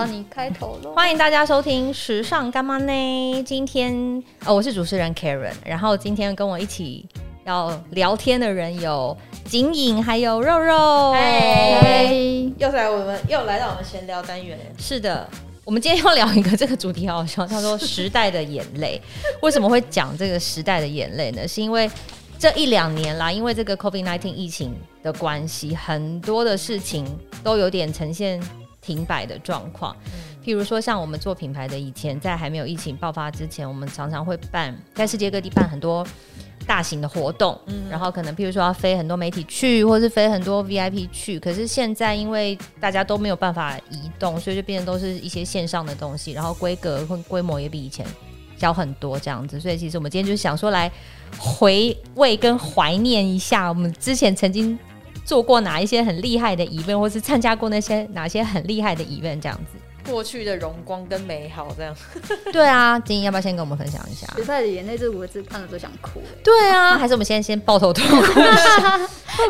啊，你开头喽。欢迎大家收听《时尚干嘛呢》。今天哦，我是主持人 Karen，然后今天跟我一起要聊天的人有景颖，还有肉肉。嗨，又来我们又来到我们闲聊单元。是的，我们今天要聊一个这个主题，好笑，叫做“时代的眼泪”。为什么会讲这个“时代的眼泪”呢？是因为这一两年啦，因为这个 COVID-19 疫情的关系，很多的事情都有点呈现。停摆的状况，譬如说像我们做品牌的，以前在还没有疫情爆发之前，我们常常会办在世界各地办很多大型的活动，嗯，然后可能譬如说要飞很多媒体去，或是飞很多 VIP 去。可是现在因为大家都没有办法移动，所以就变成都是一些线上的东西，然后规格和规模也比以前小很多这样子。所以其实我们今天就是想说来回味跟怀念一下我们之前曾经。做过哪一些很厉害的 event，或是参加过那些哪些很厉害的 event，这样子，过去的荣光跟美好，这样。对啊，金英要不要先跟我们分享一下？时代的眼泪这五个字看了都想哭。对啊，还是我们现在先抱头痛哭。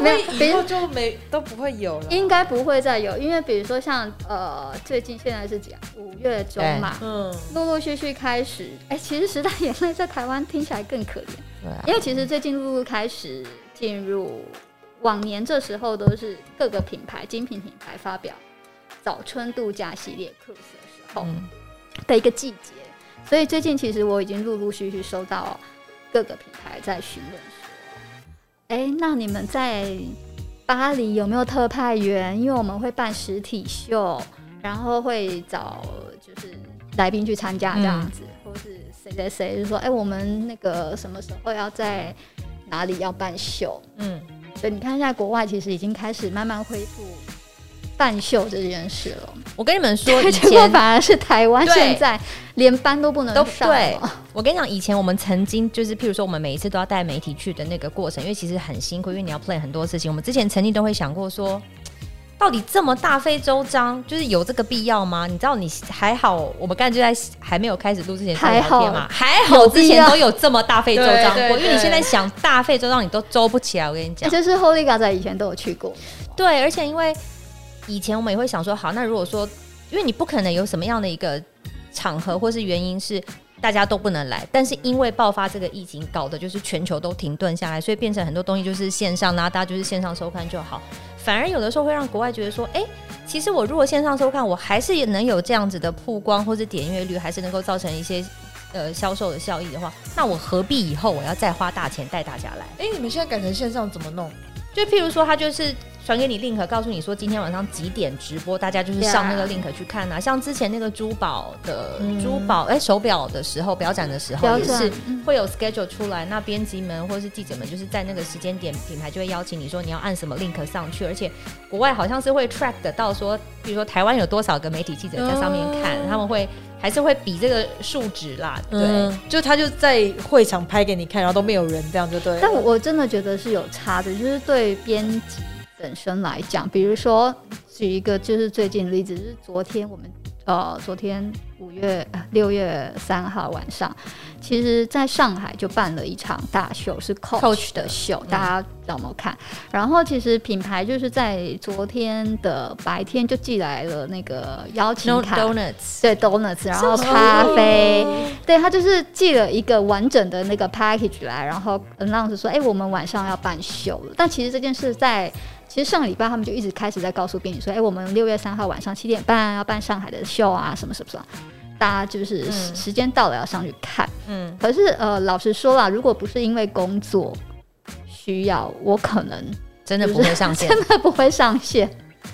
没有，以后就没都不会有了。应该不会再有，因为比如说像呃，最近现在是几啊五月中嘛，嗯，陆陆续续开始。哎、欸，其实时代眼泪在台湾听起来更可怜。对啊，因为其实最近陆陆开始进入。往年这时候都是各个品牌精品品牌发表早春度假系列 cruise 的时候的一个季节，所以最近其实我已经陆陆续续收到各个品牌在询问说，哎，那你们在巴黎有没有特派员？因为我们会办实体秀，然后会找就是来宾去参加这样子，或是谁谁谁就说，哎，我们那个什么时候要在哪里要办秀？嗯。所以你看，现在国外其实已经开始慢慢恢复半袖这件事了。我跟你们说，以前反而是台湾现在连班都不能上。对，我跟你讲，以前我们曾经就是，譬如说，我们每一次都要带媒体去的那个过程，因为其实很辛苦，因为你要 plan 很多事情。我们之前曾经都会想过说。到底这么大费周章，就是有这个必要吗？你知道，你还好，我们刚才就在还没有开始录之前聊天嘛，还好之前都有这么大费周章过，因为你现在想大费周章，你都周不起来。我跟你讲，就是 Holy God 在以前都有去过，对，而且因为以前我们也会想说，好，那如果说，因为你不可能有什么样的一个场合或是原因是大家都不能来，但是因为爆发这个疫情，搞得就是全球都停顿下来，所以变成很多东西就是线上，那大家就是线上收看就好。反而有的时候会让国外觉得说，哎、其实我如果线上收看，我还是也能有这样子的曝光或者点阅率，还是能够造成一些呃销售的效益的话，那我何必以后我要再花大钱带大家来？哎、你们现在改成线上怎么弄？就譬如说，他就是。传给你 link，告诉你说今天晚上几点直播，大家就是上那个 link 去看啊。像之前那个珠宝的、嗯、珠宝哎、欸、手表的时候，表展的时候也是会有 schedule 出来。那编辑们或者是记者们，就是在那个时间点，品牌就会邀请你说你要按什么 link 上去。而且国外好像是会 track 得到说，比如说台湾有多少个媒体记者在上面看，嗯、他们会还是会比这个数值啦。对，嗯、就他就在会场拍给你看，然后都没有人，这样就对。但我真的觉得是有差的，就是对编辑。本身来讲，比如说举一个就是最近的例子，就是昨天我们呃，昨天五月六月三号晚上，其实在上海就办了一场大秀，是 Coach 的秀，的大家有没有看？嗯、然后其实品牌就是在昨天的白天就寄来了那个邀请卡 no, Donuts，对 Donuts，然后咖啡，对他就是寄了一个完整的那个 package 来，然后 announce 说，哎、欸，我们晚上要办秀了。但其实这件事在其实上个礼拜他们就一直开始在告诉编辑说，哎、欸，我们六月三号晚上七点半要办上海的秀啊，什么什么什么，大家就是时间到了要上去看。嗯，可是呃，老实说啦，如果不是因为工作需要，我可能真的不会上线，真的不会上线。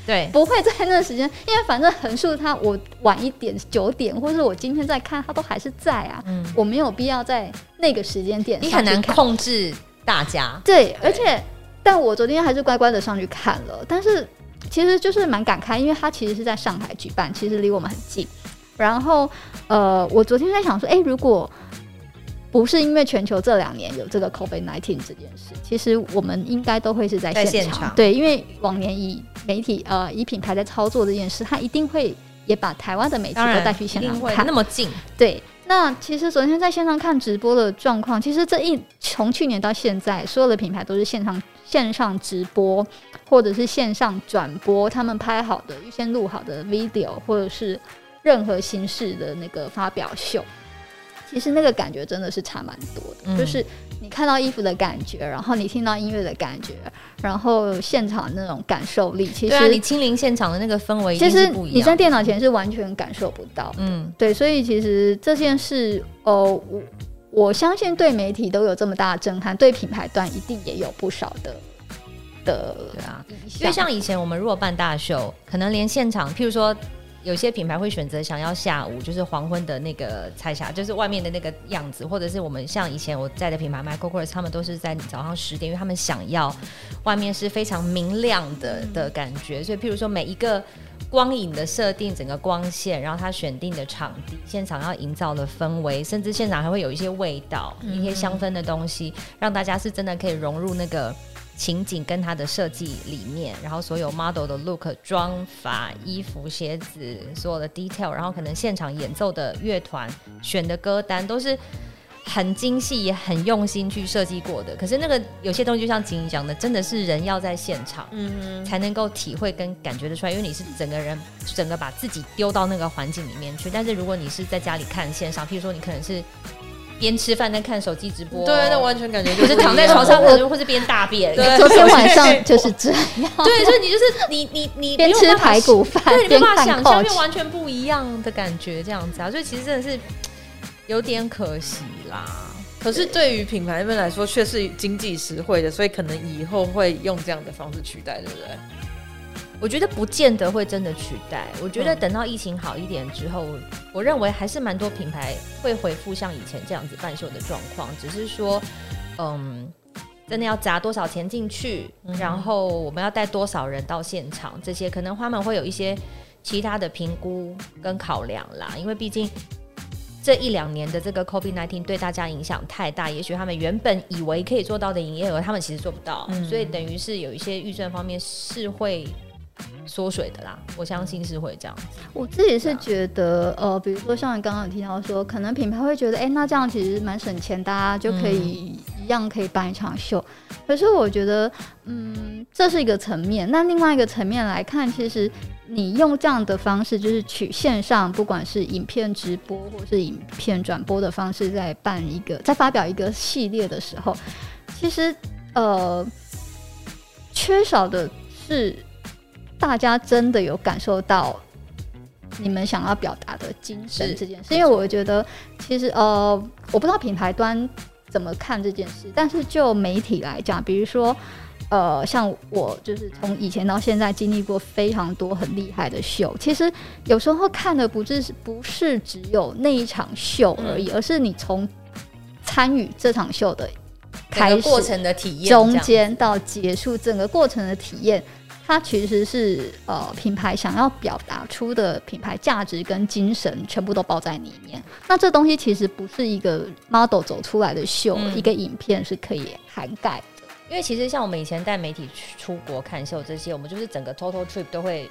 对，不会在那个时间，因为反正横竖他，我晚一点九点，或者是我今天在看，他都还是在啊。嗯，我没有必要在那个时间点，你很难控制大家。对，对而且。但我昨天还是乖乖的上去看了，但是其实就是蛮感慨，因为他其实是在上海举办，其实离我们很近。然后，呃，我昨天在想说，哎、欸，如果不是因为全球这两年有这个 COVID-19 这件事，其实我们应该都会是在现场。现场对，因为往年以媒体呃以品牌在操作这件事，他一定会也把台湾的媒体都带去现场看，那么近。对，那其实昨天在线上看直播的状况，其实这一从去年到现在，所有的品牌都是线上。线上直播或者是线上转播，他们拍好的预先录好的 video，或者是任何形式的那个发表秀，其实那个感觉真的是差蛮多的，嗯、就是你看到衣服的感觉，然后你听到音乐的感觉，然后现场那种感受力，其实、啊、你亲临现场的那个氛围，其实你在电脑前是完全感受不到。嗯，对，所以其实这件事，哦，我我相信对媒体都有这么大的震撼，对品牌端一定也有不少的。的对啊，因为像以前我们如果办大秀，可能连现场，譬如说有些品牌会选择想要下午就是黄昏的那个彩霞，就是外面的那个样子，或者是我们像以前我在的品牌 Michael Kors，他们都是在早上十点，因为他们想要外面是非常明亮的的感觉，所以譬如说每一个光影的设定，整个光线，然后他选定的场地，现场要营造的氛围，甚至现场还会有一些味道、一些香氛的东西，让大家是真的可以融入那个。情景跟它的设计理念，然后所有 model 的 look、妆法、衣服、鞋子，所有的 detail，然后可能现场演奏的乐团选的歌单都是很精细也很用心去设计过的。可是那个有些东西就像景怡讲的，真的是人要在现场，嗯，才能够体会跟感觉得出来，因为你是整个人整个把自己丢到那个环境里面去。但是如果你是在家里看线上，譬如说你可能是。边吃饭在看手机直播，对，那完全感觉就是躺在床上，或者边大便。对，昨天晚上 就是这样。对，所以你就是你你你边吃排骨饭，对，你没办法想象，就完全不一样的感觉，这样子啊，所以其实真的是有点可惜啦。可是对于品牌们来说，却是经济实惠的，所以可能以后会用这样的方式取代，对不对？我觉得不见得会真的取代。我觉得等到疫情好一点之后，我认为还是蛮多品牌会回复像以前这样子半袖的状况。只是说，嗯，真的要砸多少钱进去，然后我们要带多少人到现场，这些可能他们会有一些其他的评估跟考量啦。因为毕竟这一两年的这个 COVID-19 对大家影响太大，也许他们原本以为可以做到的营业额，他们其实做不到。所以等于是有一些预算方面是会。缩水的啦，我相信是会这样子。我自己是觉得，呃，比如说像你刚刚有提到说，可能品牌会觉得，哎、欸，那这样其实蛮省钱，大家就可以一样可以办一场秀。嗯、可是我觉得，嗯，这是一个层面。那另外一个层面来看，其实你用这样的方式，就是取线上，不管是影片直播或是影片转播的方式，在办一个，在发表一个系列的时候，其实呃，缺少的是。大家真的有感受到你们想要表达的精神这件事，因为我觉得其实呃，我不知道品牌端怎么看这件事，但是就媒体来讲，比如说呃，像我就是从以前到现在经历过非常多很厉害的秀，其实有时候看的不是不是只有那一场秀而已，而是你从参与这场秀的开始过程的体验，中间到结束整个过程的体验。它其实是呃品牌想要表达出的品牌价值跟精神，全部都包在里面。那这东西其实不是一个 model 走出来的秀，嗯、一个影片是可以涵盖的。因为其实像我们以前带媒体出国看秀这些，我们就是整个 total trip 都会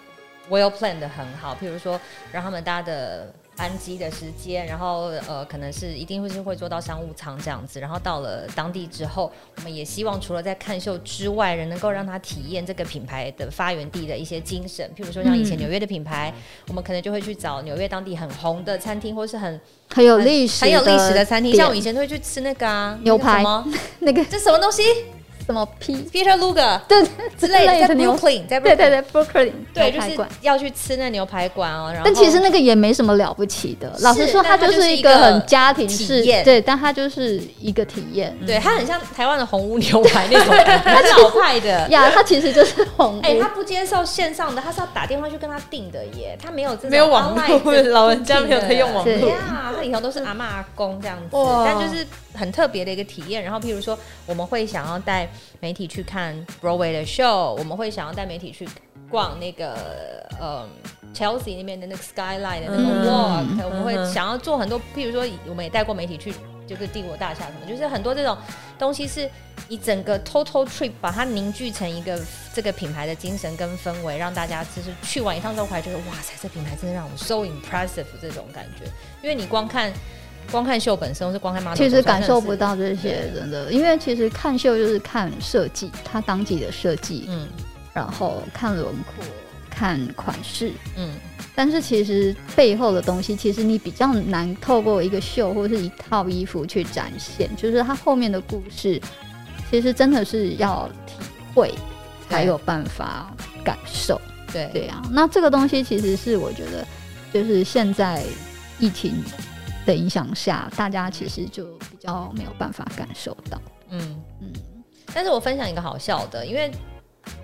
well plan 的很好。譬如说，让他们搭的。班机的时间，然后呃，可能是一定会是会坐到商务舱这样子，然后到了当地之后，我们也希望除了在看秀之外，人能够让他体验这个品牌的发源地的一些精神，譬如说像以前纽约的品牌，嗯、我们可能就会去找纽约当地很红的餐厅，或是很很有历史、很有历史的餐厅，像我以前都会去吃那个啊牛排，那个这什么东西？什么 P Peter Luger 对 之类的，在 Brooklyn，在 Brooklyn，对对对 Brooklyn，对，就是要去吃那牛排馆哦。然后，但其实那个也没什么了不起的。老实说，它就是一个很家庭式体验，对，但它就是一个体验。对，它很像台湾的红屋牛排那种，它是老派的呀。它其实就是红屋。哎，它不接受线上的，它是要打电话去跟他订的耶。他没有没有网络，老人家没有在用网络呀。它里头都是阿妈阿公这样子，但就是很特别的一个体验。然后，譬如说，我们会想要带媒体去看 Broadway 的 show，我们会想要带媒体去逛那个呃 Chelsea 那边的那个 Skyline 的那个 walk，、嗯、我们会想要做很多，譬如说我们也带过媒体去就是帝国大厦什么，就是很多这种东西是以整个 total trip 把它凝聚成一个这个品牌的精神跟氛围，让大家就是去完一趟之后回来觉得哇塞，这品牌真的让我 so impressive 这种感觉，因为你光看。光看秀本身，或是光看 model，其实感受不到这些，真的。因为其实看秀就是看设计，它当季的设计，嗯，然后看轮廓，看款式，嗯，但是其实背后的东西，其实你比较难透过一个秀或是一套衣服去展现，就是它后面的故事，其实真的是要体会才有办法感受。对对啊，那这个东西其实是我觉得，就是现在疫情的影响下，大家其实就比较没有办法感受到。嗯嗯，但是我分享一个好笑的，因为。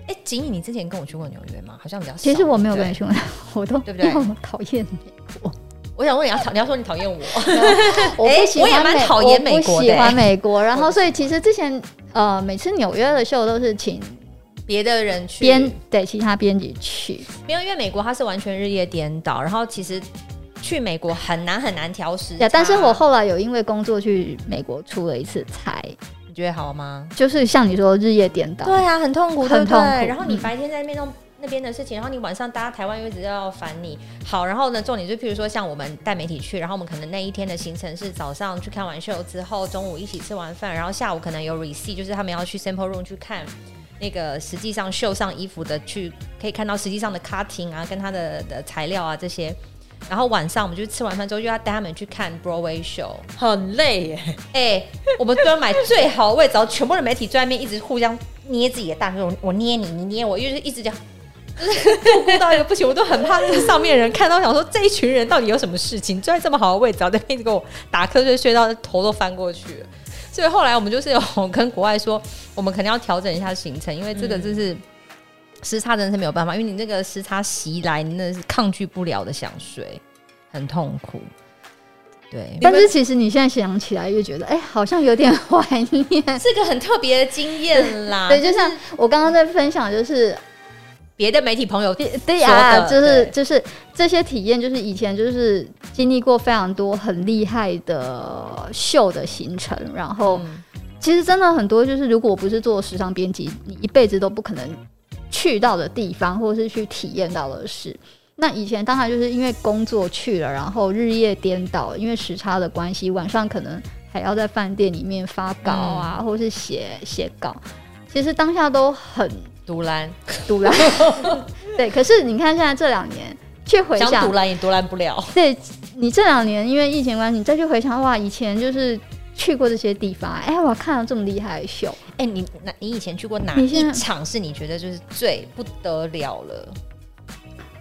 哎，景颖，你之前跟我去过纽约吗？好像比较少。其实我没有跟你去过，我都对不对？我讨厌美国。我想问你要讨，你要说你讨厌我？我不喜欢，我也蛮讨厌美国的。喜欢美国，然后所以其实之前呃，每次纽约的秀都是请别的人去编，对其他编辑去。没有，因为美国它是完全日夜颠倒，然后其实去美国很难很难调时。但是我后来有因为工作去美国出了一次差。你觉得好吗？就是像你说日夜颠倒，对啊，很痛苦，很痛苦。然后你白天在那边弄那边的事情，然后你晚上大家台湾又一直要烦你。好，然后呢，重点就譬如说像我们带媒体去，然后我们可能那一天的行程是早上去看完秀之后，中午一起吃完饭，然后下午可能有 receipt，就是他们要去 sample room 去看那个实际上秀上衣服的，去可以看到实际上的 cutting 啊，跟它的的材料啊这些。然后晚上我们就吃完饭之后，又要带他们去看 Broadway show，很累耶。哎、欸，我们都要买最好的位置，然后全部的媒体在外面一直互相捏自己的大腿，我我捏你，你捏我，就是一直这样，顾到一个不行，我都很怕那个上面人看到，想说这一群人到底有什么事情，坐在这么好的位置，然后在一直给我打瞌睡，睡到头都翻过去了。所以后来我们就是有跟国外说，我们肯定要调整一下行程，因为这个就是。嗯时差真的是没有办法，因为你那个时差袭来，你那是抗拒不了的，想睡，很痛苦。对，但是其实你现在想起来，又觉得哎、欸，好像有点怀念，是个很特别的经验啦。对，就像我刚刚在分享，就是别的媒体朋友对呀，就是就是这些体验，就是以前就是经历过非常多很厉害的秀的行程，然后、嗯、其实真的很多，就是如果我不是做时尚编辑，你一辈子都不可能。去到的地方，或是去体验到的事。那以前当然就是因为工作去了，然后日夜颠倒，因为时差的关系，晚上可能还要在饭店里面发稿啊，嗯、或是写写稿。其实当下都很独揽，独揽。对，可是你看现在这两年，去回想独揽也独揽不了。对，你这两年因为疫情关系，你再去回想哇，以前就是。去过这些地方，哎、欸，我看到这么厉害的秀，哎、欸，你那你以前去过哪一场是你觉得就是最不得了了？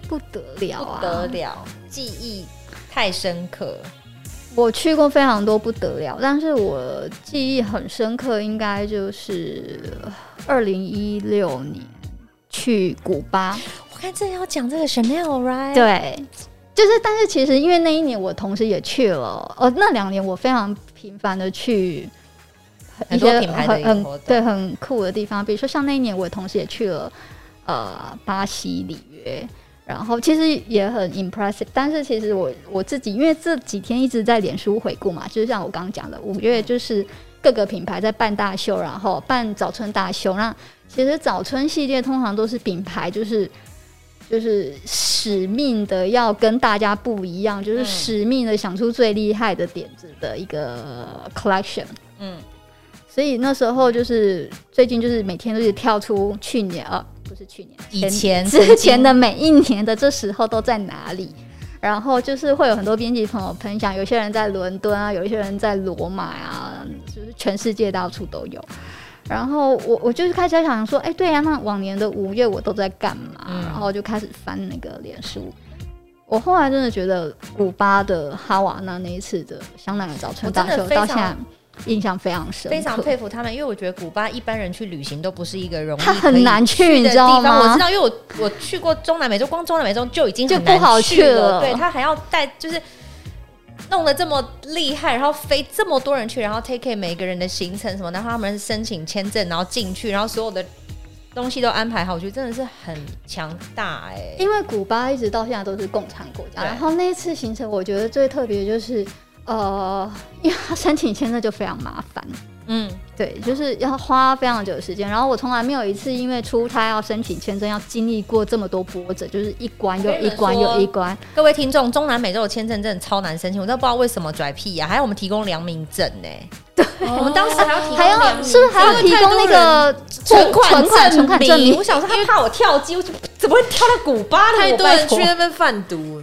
不得了啊，不得了，记忆太深刻。我去过非常多不得了，但是我记忆很深刻，应该就是二零一六年去古巴。我看这要讲这个 Chanel，right？对。就是，但是其实因为那一年我同时也去了，呃，那两年我非常频繁的去一些很很，很对很酷的地方，比如说像那一年我同时也去了呃巴西里约，然后其实也很 impressive。但是其实我我自己因为这几天一直在脸书回顾嘛，就是像我刚刚讲的，五月就是各个品牌在办大秀，然后办早春大秀。那其实早春系列通常都是品牌就是。就是使命的要跟大家不一样，就是使命的想出最厉害的点子的一个 collection。嗯，所以那时候就是最近就是每天都是跳出去年啊，不是去年以前之前的每一年的这时候都在哪里，然后就是会有很多编辑朋友分享，有些人在伦敦啊，有一些人在罗马啊，就是全世界到处都有。然后我我就是开始在想说，哎，对呀、啊，那往年的五月我都在干嘛？嗯、然后就开始翻那个脸书。我后来真的觉得古巴的哈瓦那那一次的香奈儿早春大秀，到现在印象非常深，非常佩服他们。因为我觉得古巴一般人去旅行都不是一个容易他很难去，你知道吗？我知道，因为我我去过中南美洲，光中南美洲就已经很难去了，就不好去了。对，他还要带就是。弄得这么厉害，然后飞这么多人去，然后 take care 每个人的行程什么，然后他们申请签证，然后进去，然后所有的东西都安排好，我觉得真的是很强大哎、欸。因为古巴一直到现在都是共产国家，然后那一次行程我觉得最特别就是，呃，因为他申请签证就非常麻烦。嗯，对，就是要花非常久的时间。然后我从来没有一次因为出差要申请签证，要经历过这么多波折，就是一关又一关又一关。各位听众，中南美洲的签证真的超难申请，我都不知道为什么拽屁呀、啊，还要我们提供良民证呢？对，我们当时还要提供还要是不是还要提供那个存款存款证明。我想说他怕我跳机，我怎么会跳到古巴呢？太多人去那边贩毒，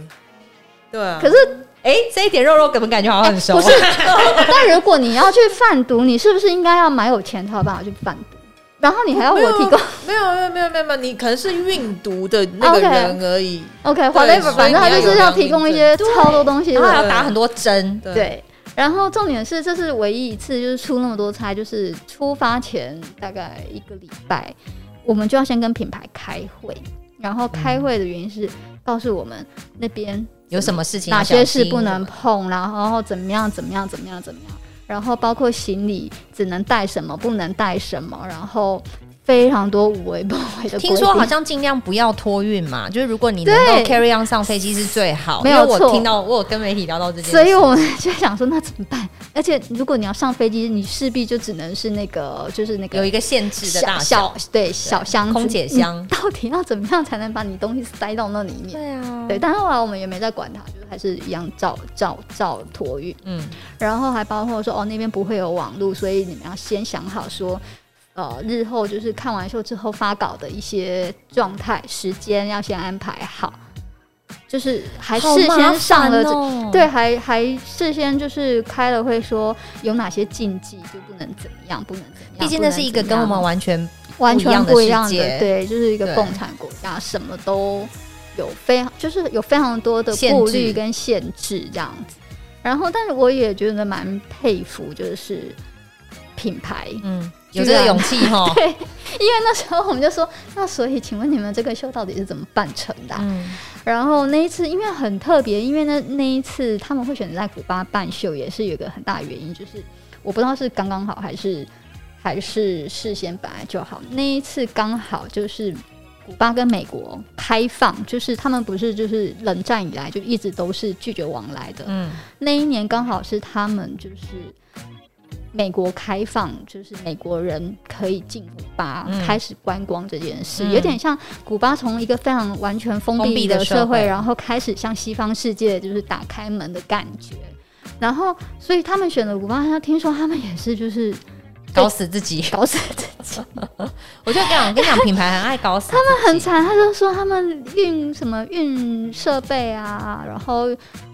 对啊。可是，哎，这一点肉肉怎么感觉好像很熟？不是，但如果你要去贩毒，你是不是应该要蛮有钱才有办法去贩毒？然后你还要我提供？没有没有没有没有没有，你可能是运毒的那个人而已。OK，反正反正他就是要提供一些超多东西，然后还要打很多针。对。然后重点是，这是唯一一次就是出那么多差，就是出发前大概一个礼拜，我们就要先跟品牌开会，然后开会的原因是告诉我们那边有什么事情，哪些事不能碰，然后怎么样怎么样怎么样怎么样，然后包括行李只能带什么，不能带什么，然后。非常多无微不微的，听说好像尽量不要托运嘛，就是如果你能够 carry on 上飞机是最好。没有，我听到我有跟媒体聊到这件事，所以我们就想说那怎么办？而且如果你要上飞机，你势必就只能是那个，就是那个有一个限制的大小，小对小箱空姐箱，到底要怎么样才能把你东西塞到那里面？对啊，对。但是后来我们也没再管它，就是还是一样照照照托运。嗯，然后还包括说哦，那边不会有网络，所以你们要先想好说。呃，日后就是看完秀之后发稿的一些状态、时间要先安排好，就是还事先上了，哦、对，还还事先就是开了会，说有哪些禁忌就不能怎么样，不能怎么样。毕竟那是一个跟我们完全完全不一样的，对，就是一个共产国家，什么都有非常就是有非常多的顾虑跟限制这样子。然后，但是我也觉得蛮佩服，就是品牌，嗯。有这个勇气哈，对，因为那时候我们就说，那所以请问你们这个秀到底是怎么办成的？嗯，然后那一次因为很特别，因为那那一次他们会选择在古巴办秀，也是有一个很大的原因，就是我不知道是刚刚好还是还是事先本来就好。那一次刚好就是古巴跟美国开放，就是他们不是就是冷战以来就一直都是拒绝往来的。嗯，那一年刚好是他们就是。美国开放，就是美国人可以进古巴开始观光这件事，嗯、有点像古巴从一个非常完全封闭的社会，然后开始向西方世界就是打开门的感觉。然后，所以他们选了古巴，他听说他们也是就是。搞死自己，搞死自己！我就讲，我跟你讲，品牌很爱搞死。他们很惨，他就说他们运什么运设备啊，然后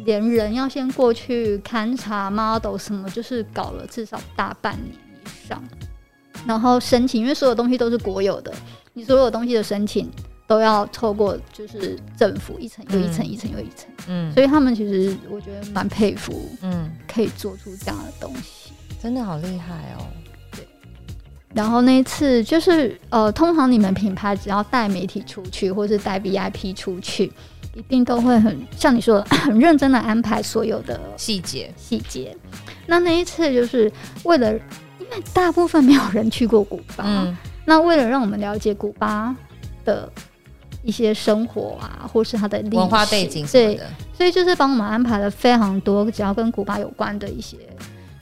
连人要先过去勘察 model 什么，就是搞了至少大半年以上。然后申请，因为所有东西都是国有的，你所有东西的申请都要透过就是政府一层又一层，一层又一层。嗯，所以他们其实我觉得蛮佩服，嗯，可以做出这样的东西，真的好厉害哦。然后那一次就是呃，通常你们品牌只要带媒体出去，或是带 VIP 出去，一定都会很像你说的 很认真的安排所有的细节细节。那那一次就是为了，因为大部分没有人去过古巴，嗯，那为了让我们了解古巴的一些生活啊，或是它的文化背景，对，所以就是帮我们安排了非常多只要跟古巴有关的一些。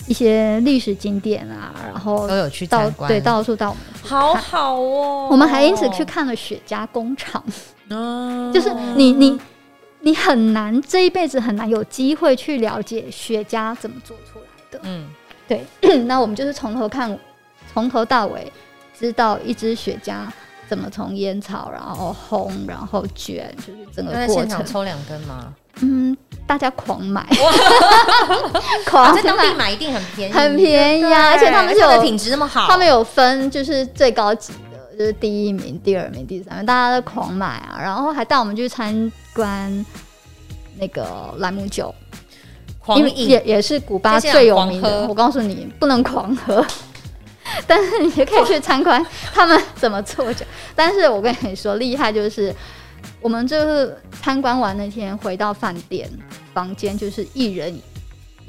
一些历史景点啊，然后都有去参观，对，到处到我们好好哦。我们还因此去看了雪茄工厂，哦，就是你你你很难这一辈子很难有机会去了解雪茄怎么做出来的。嗯，对。那我们就是从头看，从头到尾，知道一支雪茄怎么从烟草，然后烘，然后卷，就是整个过程。现场抽两根吗？嗯，大家狂买，狂在当地买一定很便宜，很便宜啊！而且他们有品质那么好，他们有分就是最高级的，就是第一名、第二名、第三名，大家都狂买啊！然后还带我们去参观那个兰姆酒，因为也也是古巴最有名的。我告诉你，不能狂喝，但是你也可以去参观他们怎么做酒。但是我跟你说，厉害就是。我们就是参观完那天回到饭店房间，就是一人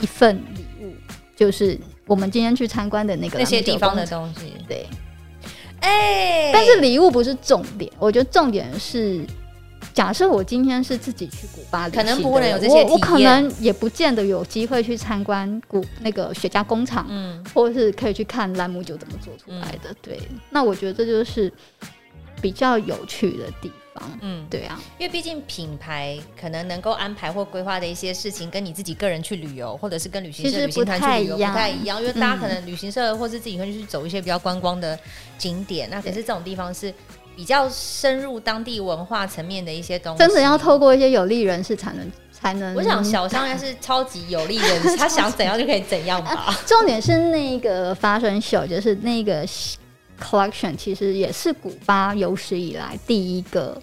一份礼物，就是我们今天去参观的那个那些地方的东西。对，哎，但是礼物不是重点，我觉得重点是，假设我今天是自己去古巴，可能不能有这些我可能也不见得有机会去参观古那个雪茄工厂，嗯，或者是可以去看兰姆酒怎么做出来的。嗯、对，那我觉得这就是比较有趣的地方。嗯，对啊，因为毕竟品牌可能能够安排或规划的一些事情，跟你自己个人去旅游，或者是跟旅行社、旅行团去旅游不太一样。因为大家可能旅行社或是自己会去走一些比较观光的景点，那可是这种地方是比较深入当地文化层面的一些东西，真的要透过一些有利人士才能。才能，我想小商应该是超级有利人士，他想怎样就可以怎样吧。啊、重点是那个 fashion show，就是那个 collection，其实也是古巴有史以来第一个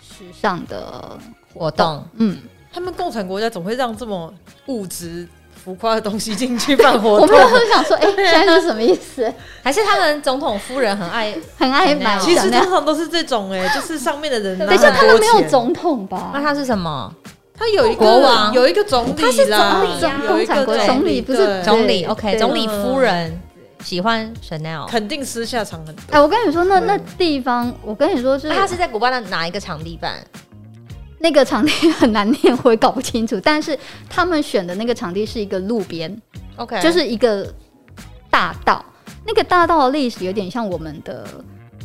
时尚的活动。嗯，他们共产国家总会让这么物质浮夸的东西进去办活动。我们都想说，哎、欸，现在是什么意思？还是他们总统夫人很爱很爱买？其实通常都是这种、欸，哎，就是上面的人。等一下，他们没有总统吧？那他是什么？他有一个国王，有一个总理，他是总理呀，共产国总理不是总理。OK，总理夫人喜欢 Chanel，肯定私下藏很多。哎，我跟你说，那那地方，我跟你说，是他是在古巴的哪一个场地办？那个场地很难念，我也搞不清楚。但是他们选的那个场地是一个路边，OK，就是一个大道。那个大道的历史有点像我们的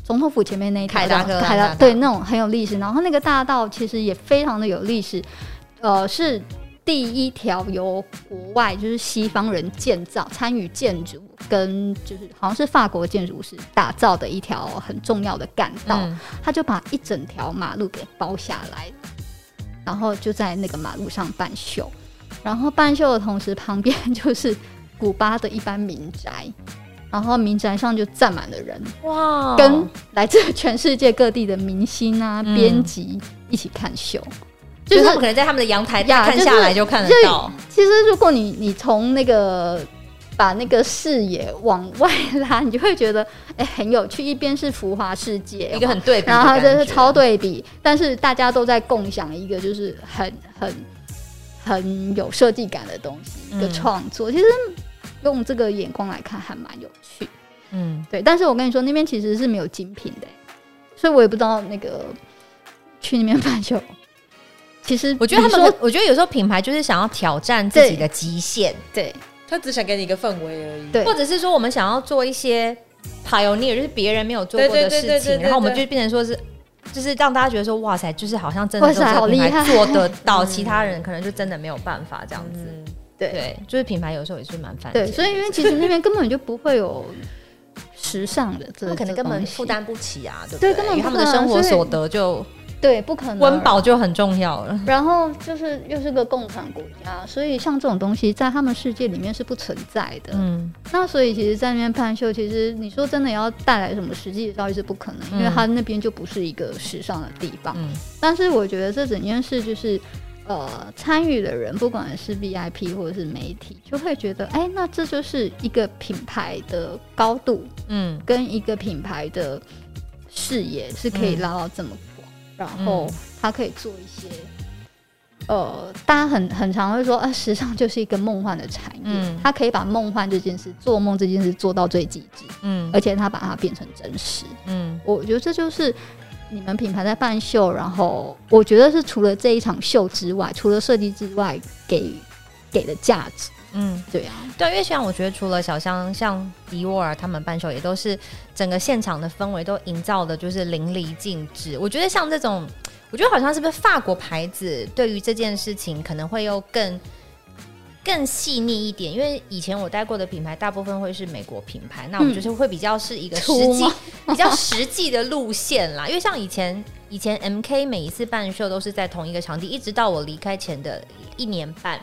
总统府前面那一条凯达格兰大道，对，那种很有历史。然后那个大道其实也非常的有历史。呃，是第一条由国外就是西方人建造、参与建筑，跟就是好像是法国建筑师打造的一条很重要的干道，嗯、他就把一整条马路给包下来，然后就在那个马路上办秀，然后办秀的同时，旁边就是古巴的一般民宅，然后民宅上就站满了人，哇，跟来自全世界各地的明星啊、编辑、嗯、一起看秀。就是他们可能在他们的阳台看下来就看得到。其实，如果你你从那个把那个视野往外拉，你就会觉得哎、欸、很有趣。一边是浮华世界，一个很对比，然后就是超对比，但是大家都在共享一个就是很很很有设计感的东西，一个创作。其实用这个眼光来看，还蛮有趣。嗯，对。但是我跟你说，那边其实是没有精品的，所以我也不知道那个去那边 办秀。其实我觉得他们，说我觉得有时候品牌就是想要挑战自己的极限，对，他只想给你一个氛围而已，对，或者是说我们想要做一些 pioneer，就是别人没有做过的事情，然后我们就变成说是，就是让大家觉得说哇塞，就是好像真的好厉害，做得到，其他人可能就真的没有办法这样子，对，对，就是品牌有时候也是蛮烦，对，所以因为其实那边根本就不会有时尚的，这可能根本负担不起啊，对不对？因为他们的生活所得就。对，不可能，温饱就很重要了。然后就是又是个共产国家，所以像这种东西在他们世界里面是不存在的。嗯，那所以其实，在那边办秀，其实你说真的要带来什么实际的效益是不可能，嗯、因为他那边就不是一个时尚的地方。嗯，但是我觉得这整件事就是，呃，参与的人不管是 VIP 或者是媒体，就会觉得，哎，那这就是一个品牌的高度，嗯，跟一个品牌的视野是可以拉到这么。然后他可以做一些，嗯、呃，大家很很常会说，啊，时尚就是一个梦幻的产业。嗯，他可以把梦幻这件事、做梦这件事做到最极致。嗯，而且他把它变成真实。嗯，我觉得这就是你们品牌在办秀，然后我觉得是除了这一场秀之外，除了设计之外，给给的价值。嗯，对啊，对，因为像我觉得，除了小香，像迪沃尔他们办秀，也都是整个现场的氛围都营造的，就是淋漓尽致。我觉得像这种，我觉得好像是不是法国牌子对于这件事情可能会又更更细腻一点，因为以前我带过的品牌大部分会是美国品牌，那我们就是会比较是一个实际、嗯、比较实际的路线啦。因为像以前以前 MK 每一次办秀都是在同一个场地，一直到我离开前的一年半。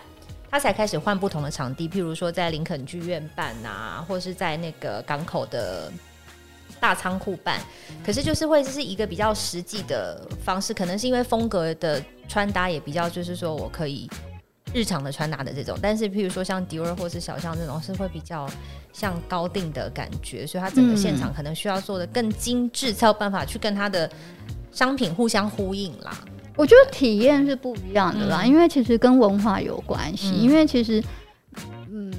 他才开始换不同的场地，譬如说在林肯剧院办啊，或是在那个港口的大仓库办。可是就是会是一个比较实际的方式，可能是因为风格的穿搭也比较，就是说我可以日常的穿搭的这种。但是譬如说像迪奥或是小象这种，是会比较像高定的感觉，所以它整个现场可能需要做的更精致，才有办法去跟它的商品互相呼应啦。我觉得体验是不一样的啦，嗯、因为其实跟文化有关系。嗯、因为其实，嗯，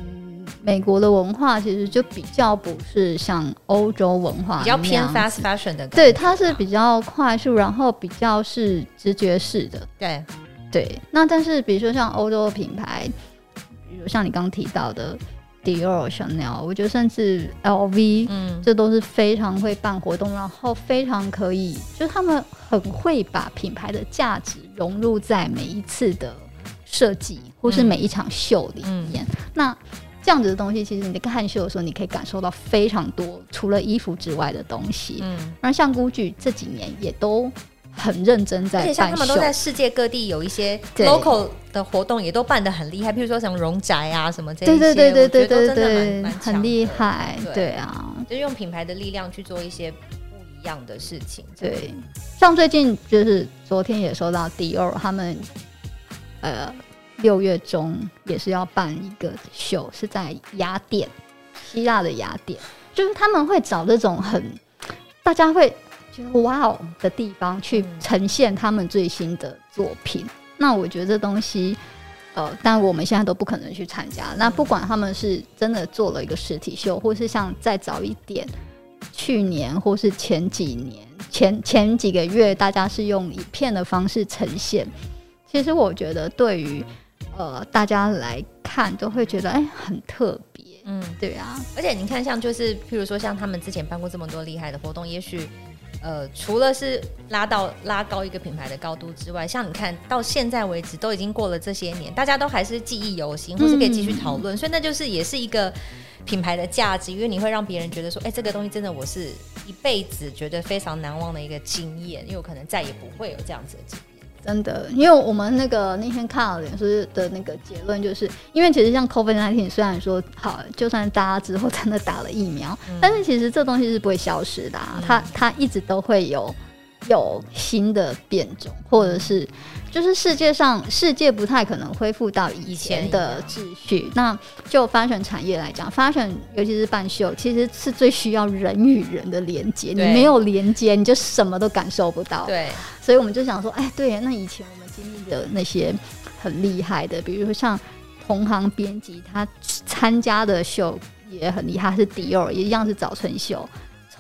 美国的文化其实就比较不是像欧洲文化比较偏 fast fashion 的，对，它是比较快速，然后比较是直觉式的。对对，那但是比如说像欧洲的品牌，比如像你刚刚提到的 Dior、Chanel，我觉得甚至 LV，嗯，这都是非常会办活动，然后非常可以，就是他们很会把品牌的价值融入在每一次的设计或是每一场秀里面。嗯、那这样子的东西，其实你在看秀的时候，你可以感受到非常多除了衣服之外的东西。嗯，然后像 Gucci 这几年也都。很认真在，而且像他们都在世界各地有一些 local 的活动，也都办的很厉害。譬如说什么荣宅啊，什么这些，对对对对对对对，很厉害。对啊，就用品牌的力量去做一些不一样的事情。对，像最近就是昨天也收到 Dior 他们，呃，六月中也是要办一个秀，是在雅典，希腊的雅典，就是他们会找这种很大家会。觉得哇哦的地方去呈现他们最新的作品，嗯、那我觉得这东西，呃，但我们现在都不可能去参加。那不管他们是真的做了一个实体秀，或是像再早一点，去年或是前几年前前几个月，大家是用影片的方式呈现。其实我觉得对于呃大家来看，都会觉得哎、欸、很特别。嗯，对啊。而且你看，像就是譬如说，像他们之前办过这么多厉害的活动，也许。呃，除了是拉到拉高一个品牌的高度之外，像你看到现在为止都已经过了这些年，大家都还是记忆犹新，或是可以继续讨论，嗯、所以那就是也是一个品牌的价值，因为你会让别人觉得说，哎、欸，这个东西真的我是一辈子觉得非常难忘的一个经验，因为我可能再也不会有这样子的经验。真的，因为我们那个那天看了脸书的那个结论，就是因为其实像 COVID nineteen 虽然说好，就算大家之后真的打了疫苗，嗯、但是其实这东西是不会消失的，啊，嗯、它它一直都会有有新的变种，或者是就是世界上世界不太可能恢复到以前的秩序。那就 fashion 产业来讲，fashion 尤其是半秀，其实是最需要人与人的连接，你没有连接，你就什么都感受不到。对。所以我们就想说，哎，对，那以前我们经历的那些很厉害的，比如说像同行编辑，他参加的秀也很厉害，是迪奥，也一样是早春秀，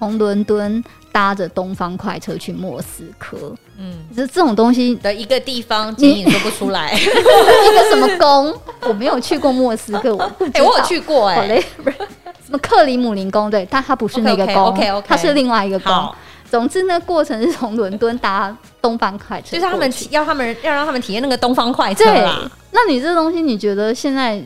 从伦敦搭着东方快车去莫斯科，嗯，这这种东西的一个地方，你说不出来，一个什么宫？我没有去过莫斯科，我哎，我有去过，哎，什么克里姆林宫？对，但它不是那个宫，OK OK，它是另外一个宫。总之，那过程是从伦敦搭东方快车，就是他们要他们要让他们体验那个东方快车啦。那你这东西，你觉得现在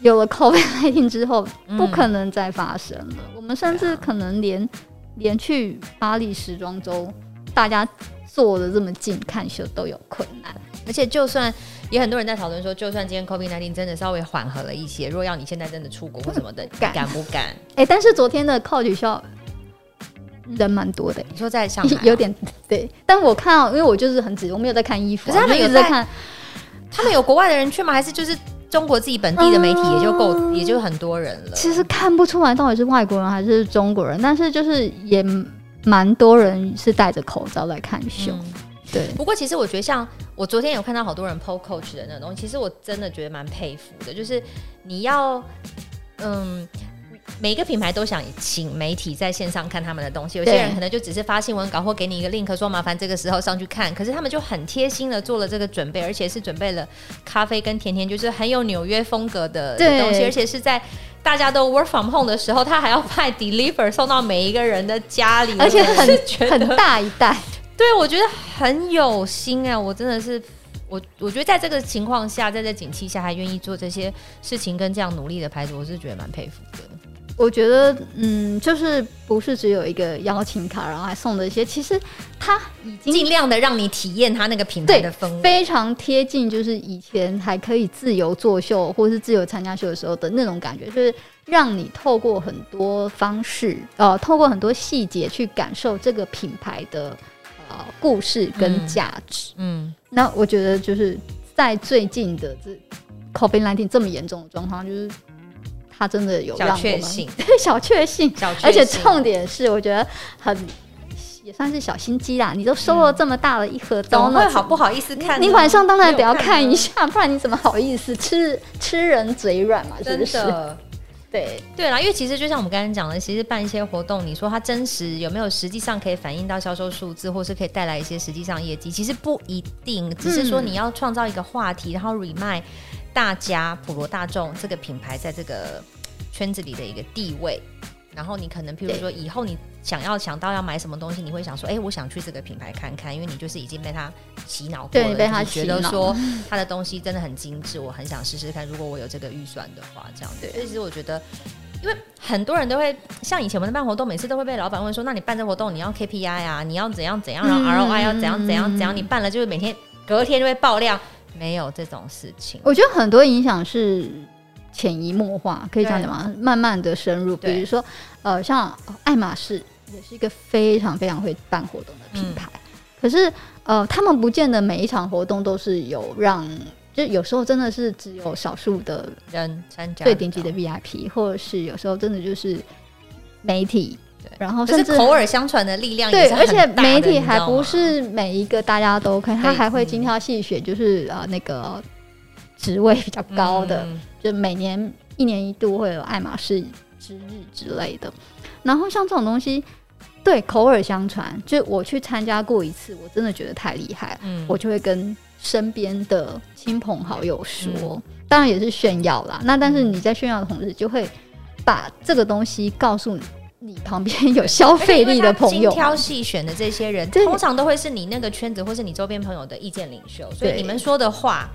有了 COVID-19 之后，不可能再发生了？嗯、我们甚至可能连连去巴黎时装周，大家坐的这么近看秀都有困难。而且，就算也很多人在讨论说，就算今天 COVID-19 真的稍微缓和了一些，如果要你现在真的出国或什么的，敢，敢不敢？哎、欸，但是昨天的 Coach 秀。人蛮多的，你说在上海有点对，但我看到，因为我就是很直，我没有在看衣服，可是他们有在看，他们有国外的人去吗？还是就是中国自己本地的媒体也就够，也就很多人了。其实看不出来到底是外国人还是中国人，但是就是也蛮多人是戴着口罩来看秀。对，不过其实我觉得，像我昨天有看到好多人 po Coach 的那种东西，其实我真的觉得蛮佩服的，就是你要嗯。每一个品牌都想请媒体在线上看他们的东西，有些人可能就只是发新闻稿或给你一个 link，说麻烦这个时候上去看。可是他们就很贴心的做了这个准备，而且是准备了咖啡跟甜甜，就是很有纽约风格的东西，而且是在大家都 work from home 的时候，他还要派 deliver 送到每一个人的家里，而且很很大一袋。对，我觉得很有心啊！我真的是我，我觉得在这个情况下，在这景气下还愿意做这些事情跟这样努力的牌子，我是觉得蛮佩服的。我觉得，嗯，就是不是只有一个邀请卡，然后还送了一些，其实他已经尽量的让你体验他那个品牌的氛围，非常贴近，就是以前还可以自由作秀或是自由参加秀的时候的那种感觉，就是让你透过很多方式，呃，透过很多细节去感受这个品牌的呃故事跟价值。嗯，嗯，那我觉得就是在最近的这 COVID-19 这么严重的状况，就是。他真的有让我们 小确幸，小确幸，而且重点是，我觉得很也算是小心机啦。你都收了这么大的一盒东西，会好不好意思看？你晚上当然得要看一下，不然你怎么好意思吃吃人嘴软嘛？是不是？对对啦，因为其实就像我们刚才讲的，其实办一些活动，你说它真实有没有实际上可以反映到销售数字，或是可以带来一些实际上业绩，其实不一定。只是说你要创造一个话题，然后 remind。大家普罗大众这个品牌在这个圈子里的一个地位。然后你可能，譬如说，以后你想要想到要买什么东西，你会想说，哎，我想去这个品牌看看，因为你就是已经被他洗脑过了，被他觉得说 他的东西真的很精致，我很想试试看。如果我有这个预算的话，这样子。所以其实我觉得，因为很多人都会像以前我们办活动，每次都会被老板问说，那你办这活动你要 KPI 啊，你要怎样怎样，然后 ROI 要怎样怎样怎样，你办了就是每天隔天就会爆量，没有这种事情。我觉得很多影响是。潜移默化，可以这样讲吗？慢慢的深入，比如说，呃，像爱马仕也是一个非常非常会办活动的品牌，嗯、可是呃，他们不见得每一场活动都是有让，就有时候真的是只有少数的人参加最顶级的 VIP，或者是有时候真的就是媒体，对，然后甚至口耳相传的力量对，而且媒体还不是每一个大家都可以，他还会精挑细选，就是呃那个。职位比较高的，嗯、就每年一年一度会有爱马仕之日之类的。然后像这种东西，对，口耳相传，就我去参加过一次，我真的觉得太厉害，嗯，我就会跟身边的亲朋好友说，嗯、当然也是炫耀啦。那但是你在炫耀的同时，就会把这个东西告诉你旁边有消费力的朋友，精挑细选的这些人，通常都会是你那个圈子或是你周边朋友的意见领袖，所以你们说的话。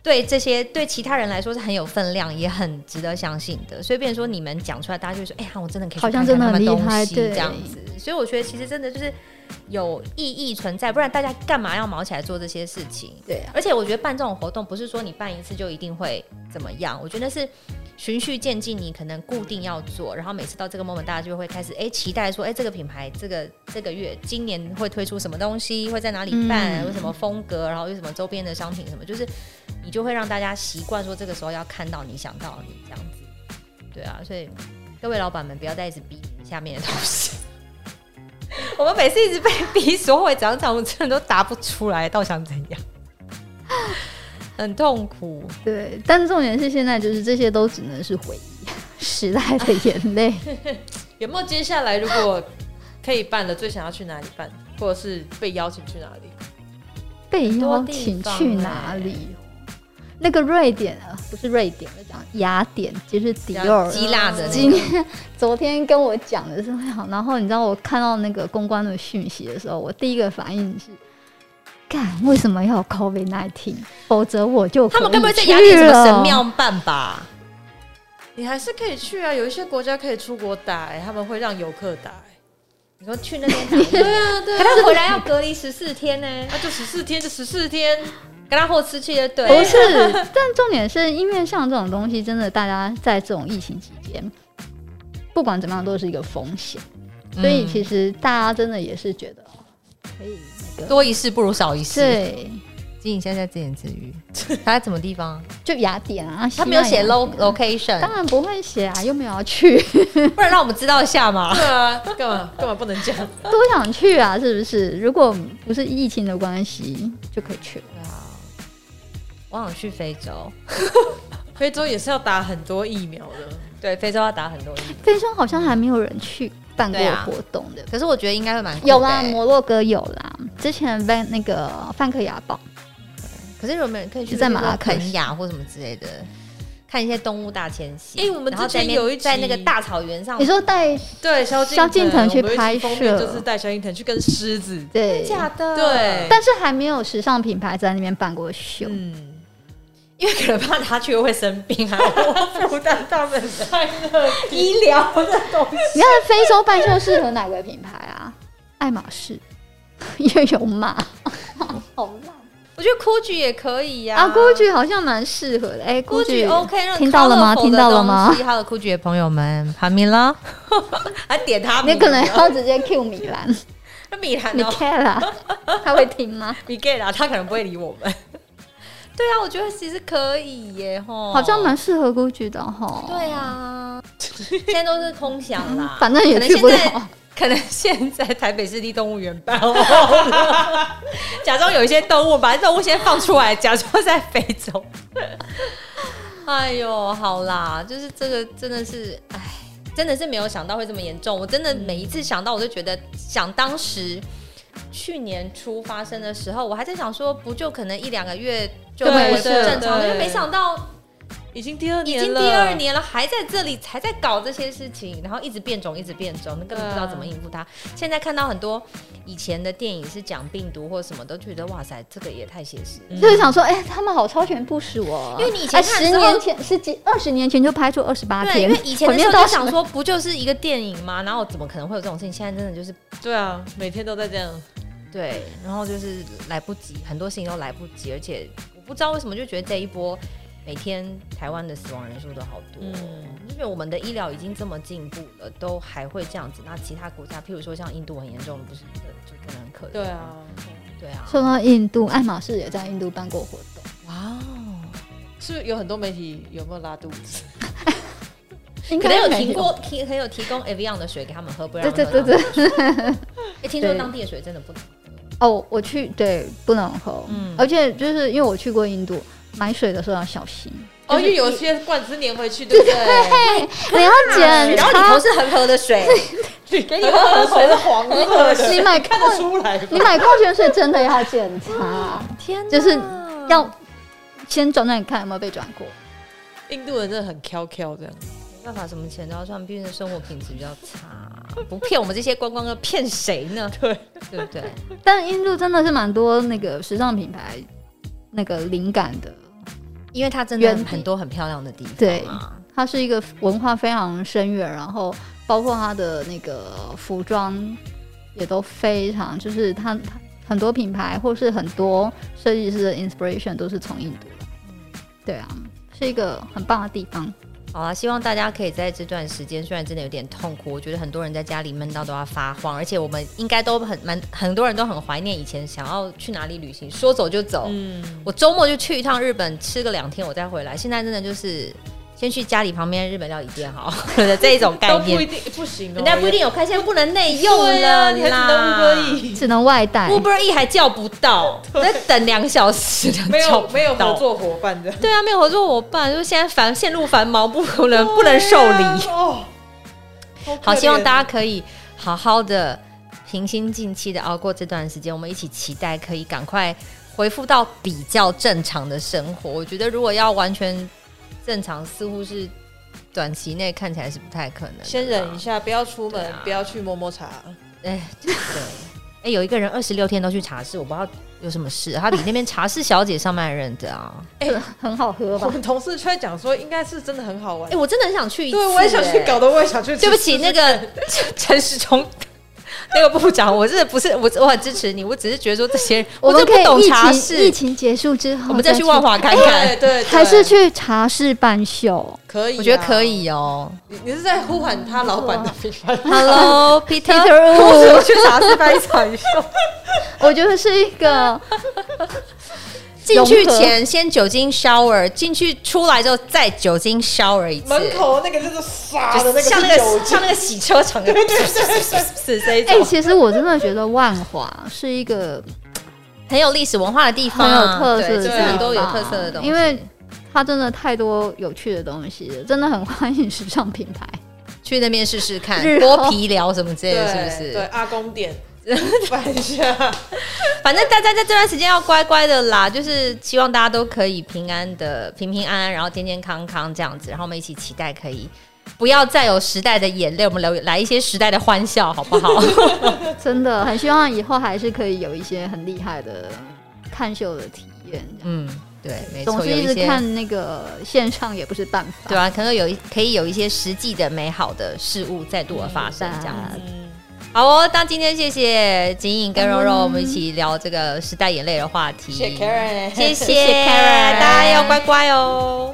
对这些对其他人来说是很有分量，也很值得相信的。所以，变成说你们讲出来，大家就会说：“哎呀，我真的可以去看看他们东西这样子。”所以，我觉得其实真的就是有意义存在，不然大家干嘛要忙起来做这些事情？对啊。而且，我觉得办这种活动不是说你办一次就一定会怎么样。我觉得是循序渐进，你可能固定要做，然后每次到这个 moment，大家就会开始哎期待说：“哎，这个品牌这个这个月今年会推出什么东西？会在哪里办？有、嗯、什么风格？然后有什么周边的商品什么？就是。”你就会让大家习惯说，这个时候要看到你想到你这样子，对啊，所以各位老板们不要再一直逼下面的东西。我们每次一直被逼说会怎样怎样，我真的都答不出来，到底想怎样，很痛苦。对，但重点是现在就是这些都只能是回忆，时代的眼泪。有没有接下来如果可以办的，最想要去哪里办，或者是被邀请去哪里？被邀请去哪里？那个瑞典啊，不是瑞典，我讲雅典，就是迪奥希腊的。今天昨天跟我讲的时候，然后你知道我看到那个公关的讯息的时候，我第一个反应是：干，为什么要有 COVID-19？否则我就他们该不会在雅典什么神庙办吧？你还是可以去啊，有一些国家可以出国打，欸，他们会让游客打，欸。你说去那边打？对啊，对啊，可他回来要隔离十四天呢，欸，那就十四天，就十四天。跟他后吃去的，对，不是，但重点是因为像这种东西，真的大家在这种疫情期间，不管怎么样都是一个风险，嗯、所以其实大家真的也是觉得可以、那个、多一事不如少一事。对，金颖现在在自言自语，他在什么地方？就雅典啊，他没有写 lo location，当然不会写啊，又没有要去，不然让我们知道一下嘛。对啊，干嘛干嘛不能讲？多想去啊，是不是？如果不是疫情的关系，就可以去了。我想去非洲，非洲也是要打很多疫苗的。对，非洲要打很多疫苗。非洲好像还没有人去办过活动的，可是我觉得应该会蛮有啦。摩洛哥有啦，之前在那个范克雅堡。可是有没有人可以去在马拉肯雅或什么之类的，看一些动物大迁徙？哎，我们之前有一在那个大草原上，你说带对萧萧敬腾去拍摄，就是带萧敬腾去跟狮子，对，假的，对。但是还没有时尚品牌在那边办过秀，嗯。因为可能怕他去会生病，啊，我负担他们的医疗的东西。你看非洲半袖适合哪个品牌啊？爱马仕，因为有马，好烂。我觉得 Gucci 也可以呀。啊，Gucci 好像蛮适合的。哎，Gucci OK，听到了吗？听到了吗？哈喽，Gucci 的朋友们，帕米拉，还点他，你可能要直接 Q 米兰。那 米兰，米凯拉，他会听吗？米凯拉，他可能不会理我们。对啊，我觉得其实可以耶，吼，好像蛮适合 Gucci 的吼。对啊，现在都是空想啦，反正也去不了。可能现在台北市立动物园办，假装有一些动物，把动物先放出来，假装在非洲。哎呦，好啦，就是这个真的是，哎，真的是没有想到会这么严重。我真的每一次想到，我就觉得想当时。去年初发生的时候，我还在想说，不就可能一两个月就会恢复正常的，就没想到已经第二年了，已经第二年了，还在这里，还在搞这些事情，然后一直变种，一直变种，那根本不知道怎么应付它。啊、现在看到很多以前的电影是讲病毒或什么，都觉得哇塞，这个也太写实。嗯、就是想说，哎、欸，他们好超前部署哦，因为你以前看十年前、十几、二十年前就拍出二十八天，因为以前的时候都想说，不就是一个电影吗？然后怎么可能会有这种事情？现在真的就是，对啊，每天都在这样，对，然后就是来不及，很多事情都来不及，而且我不知道为什么就觉得这一波。每天台湾的死亡人数都好多，嗯，因为我们的医疗已经这么进步了，都还会这样子。那其他国家，譬如说像印度很严重的，不是就可能很可怜。对啊，对啊。说到印度，爱马仕也在印度办过活动。哇哦，是不是有很多媒体有没有拉肚子？可能有提过，提很有提供 Avion 的水给他们喝，不然对对对对。哎，听说当地的水真的不能喝。哦，我去，对，不能喝。嗯，而且就是因为我去过印度。买水的时候要小心，哦，因为有些罐子粘回去，对不对？你要检查，然后里头是恒河的水，给 你喝恒河的黄河水，你买看得出来，你买矿泉水真的要检查，天，就是要先转转看有没有被转过。印度人真的很挑挑，这样没办法，什么钱都要赚，毕竟生活品质比较差，不骗我们这些观光客，骗谁呢？对，对不对？但印度真的是蛮多那个时尚品牌那个灵感的。因为它真的很多很漂亮的地方，对，它是一个文化非常深远，然后包括它的那个服装也都非常，就是它很多品牌或是很多设计师的 inspiration 都是从印度的，对啊，是一个很棒的地方。好啊，希望大家可以在这段时间，虽然真的有点痛苦，我觉得很多人在家里闷到都要发慌，而且我们应该都很蛮很多人都很怀念以前想要去哪里旅行，说走就走。嗯，我周末就去一趟日本，吃个两天我再回来。现在真的就是。先去家里旁边日本料理店好，的 这一种概念。不一定不行，人家不一定有开，现在不能内用了你还只能 Uber E，只能外带，Uber E 还叫不到，在等两小时，没有没有合作伙伴的，对啊，没有合作伙伴，就现在繁线路繁忙，不可能不能受理。哦。好，希望大家可以好好的平心静气的熬过这段时间，我们一起期待可以赶快恢复到比较正常的生活。我觉得如果要完全。正常似乎是短期内看起来是不太可能。先忍一下，不要出门，啊、不要去摸摸茶。哎，对，哎、欸，有一个人二十六天都去茶室，我不知道有什么事。他比那边茶室小姐上班认得啊，哎、欸，很好喝吧？我们同事却讲说，应该是真的很好玩。哎、欸，我真的很想去一次，对，我也想去，搞的我也想去。对不起，那个陈时中。那个部长，我是不是我我很支持你？我只是觉得说这些人，我们可以懂茶室。疫情结束之后，我们再去万华看看。对对，还是去茶室办秀，可以，我觉得可以哦。你你是在呼喊他老板的品牌？Hello，Peter，我去茶室办一场秀。我觉得是一个。进去前先酒精 shower，进去出来之后再酒精 shower 一次。门口那个就是刷的那个，像那个像那个洗车场的，对对对，是这一种。哎，其实我真的觉得万华是一个很有历史文化的地方，很有特色，是很多有特色的东西。因为它真的太多有趣的东西了，真的很欢迎时尚品牌去那边试试看，剥皮疗什么之类的，是不是？对，阿公店。反下，反正大家在这段时间要乖乖的啦，就是希望大家都可以平安的、平平安安，然后健健康康这样子，然后我们一起期待可以不要再有时代的眼泪，我们来来一些时代的欢笑，好不好？真的很希望以后还是可以有一些很厉害的看秀的体验。嗯，对，没错，总是一直看那个线上也不是办法，对啊，可能有一可以有一些实际的美好的事物再度的发生，这样子。嗯好哦，那今天谢谢景颖跟柔柔，我们一起聊这个时代眼泪的话题。谢谢 Karen，谢谢 Karen，大家要乖乖哦。